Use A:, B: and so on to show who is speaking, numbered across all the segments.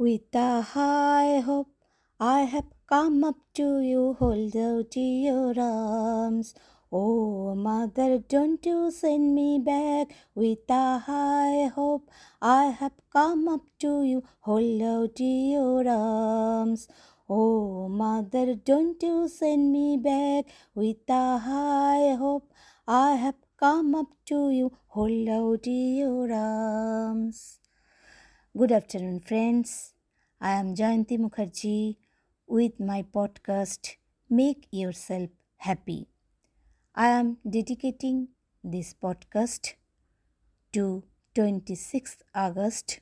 A: With a high hope, I have come up to you, hold out your arms. Oh, mother, don't you send me back with a high hope. I have come up to you, hold out your arms. Oh, mother, don't you send me back with a high hope. I have come up to you, hold out your arms. Good afternoon, friends. I am Jayanti Mukherjee with my podcast Make Yourself Happy. I am dedicating this podcast to 26th August,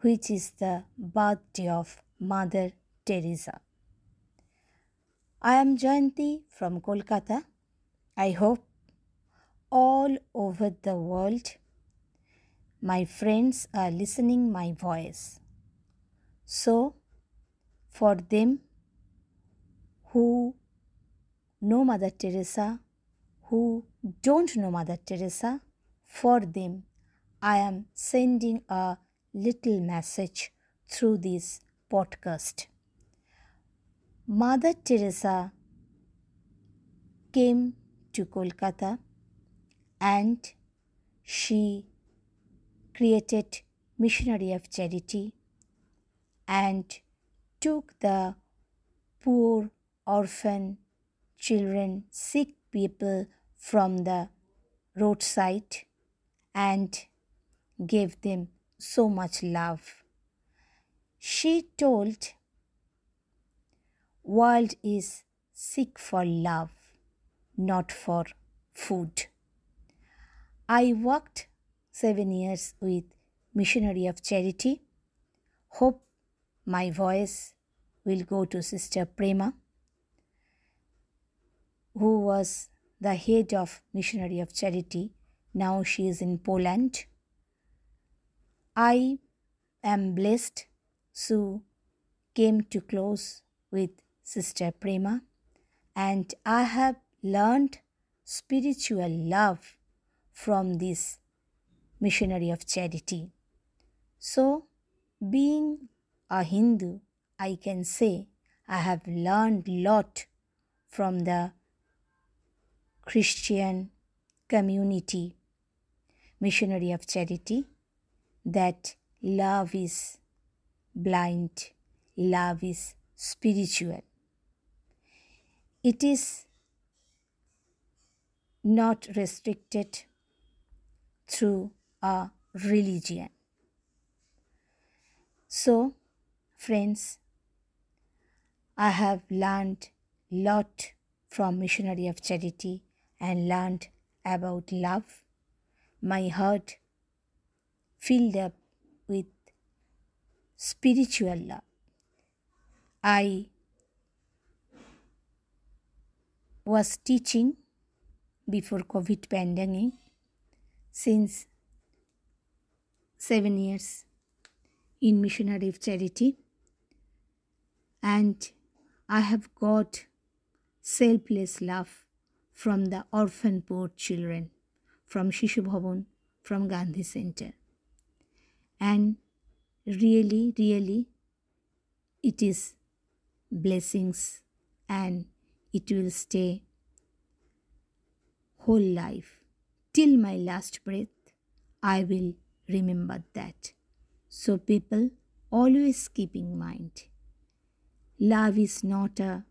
A: which is the birthday of Mother Teresa. I am Jayanti from Kolkata. I hope all over the world my friends are listening my voice. So, for them who know Mother Teresa, who don't know Mother Teresa, for them I am sending a little message through this podcast. Mother Teresa came to Kolkata and she created missionary of charity and took the poor orphan children sick people from the roadside and gave them so much love. She told world is sick for love not for food. I worked seven years with Missionary of Charity. Hope my voice will go to Sister Prema, who was the head of Missionary of Charity. Now she is in Poland. I am blessed so came to close with Sister Prema and I have learned spiritual love from this missionary of charity. So, being a Hindu, I can say I have learned lot from the Christian community, missionary of charity, that love is blind, love is spiritual. It is not restricted through a religion. So, friends, I have learned lot from missionary of charity and learned about love. My heart filled up with spiritual love. I was teaching before COVID pandemic since seven years in missionary of charity and I have got selfless love from the orphan poor children from Shishu Bhavan, from Gandhi Center. And really, really, it is blessings and it will stay whole life till my last breath. I will remember that. So, people always keep in mind love is not a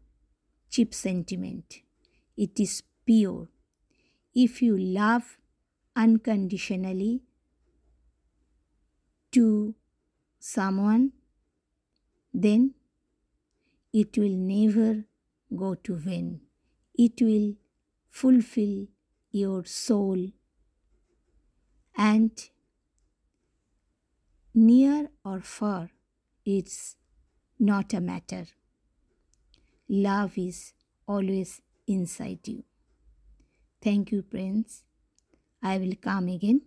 A: cheap sentiment, it is pure. If you love unconditionally to someone, then it will never go to vain. It will fulfill your soul and near or far, it's not a matter. Love is always inside you. Thank you, Prince. I will come again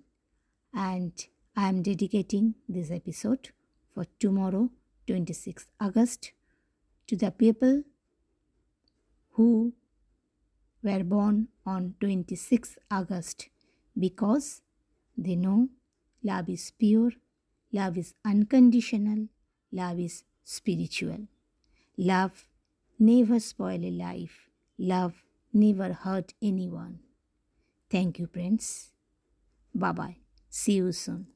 A: and I am dedicating this episode for tomorrow, 26th August, to the people who were born on 26th August because they know love is pure, Love is unconditional. Love is spiritual. Love never spoil a life. Love never hurt anyone. Thank you, friends. Bye bye. See you soon.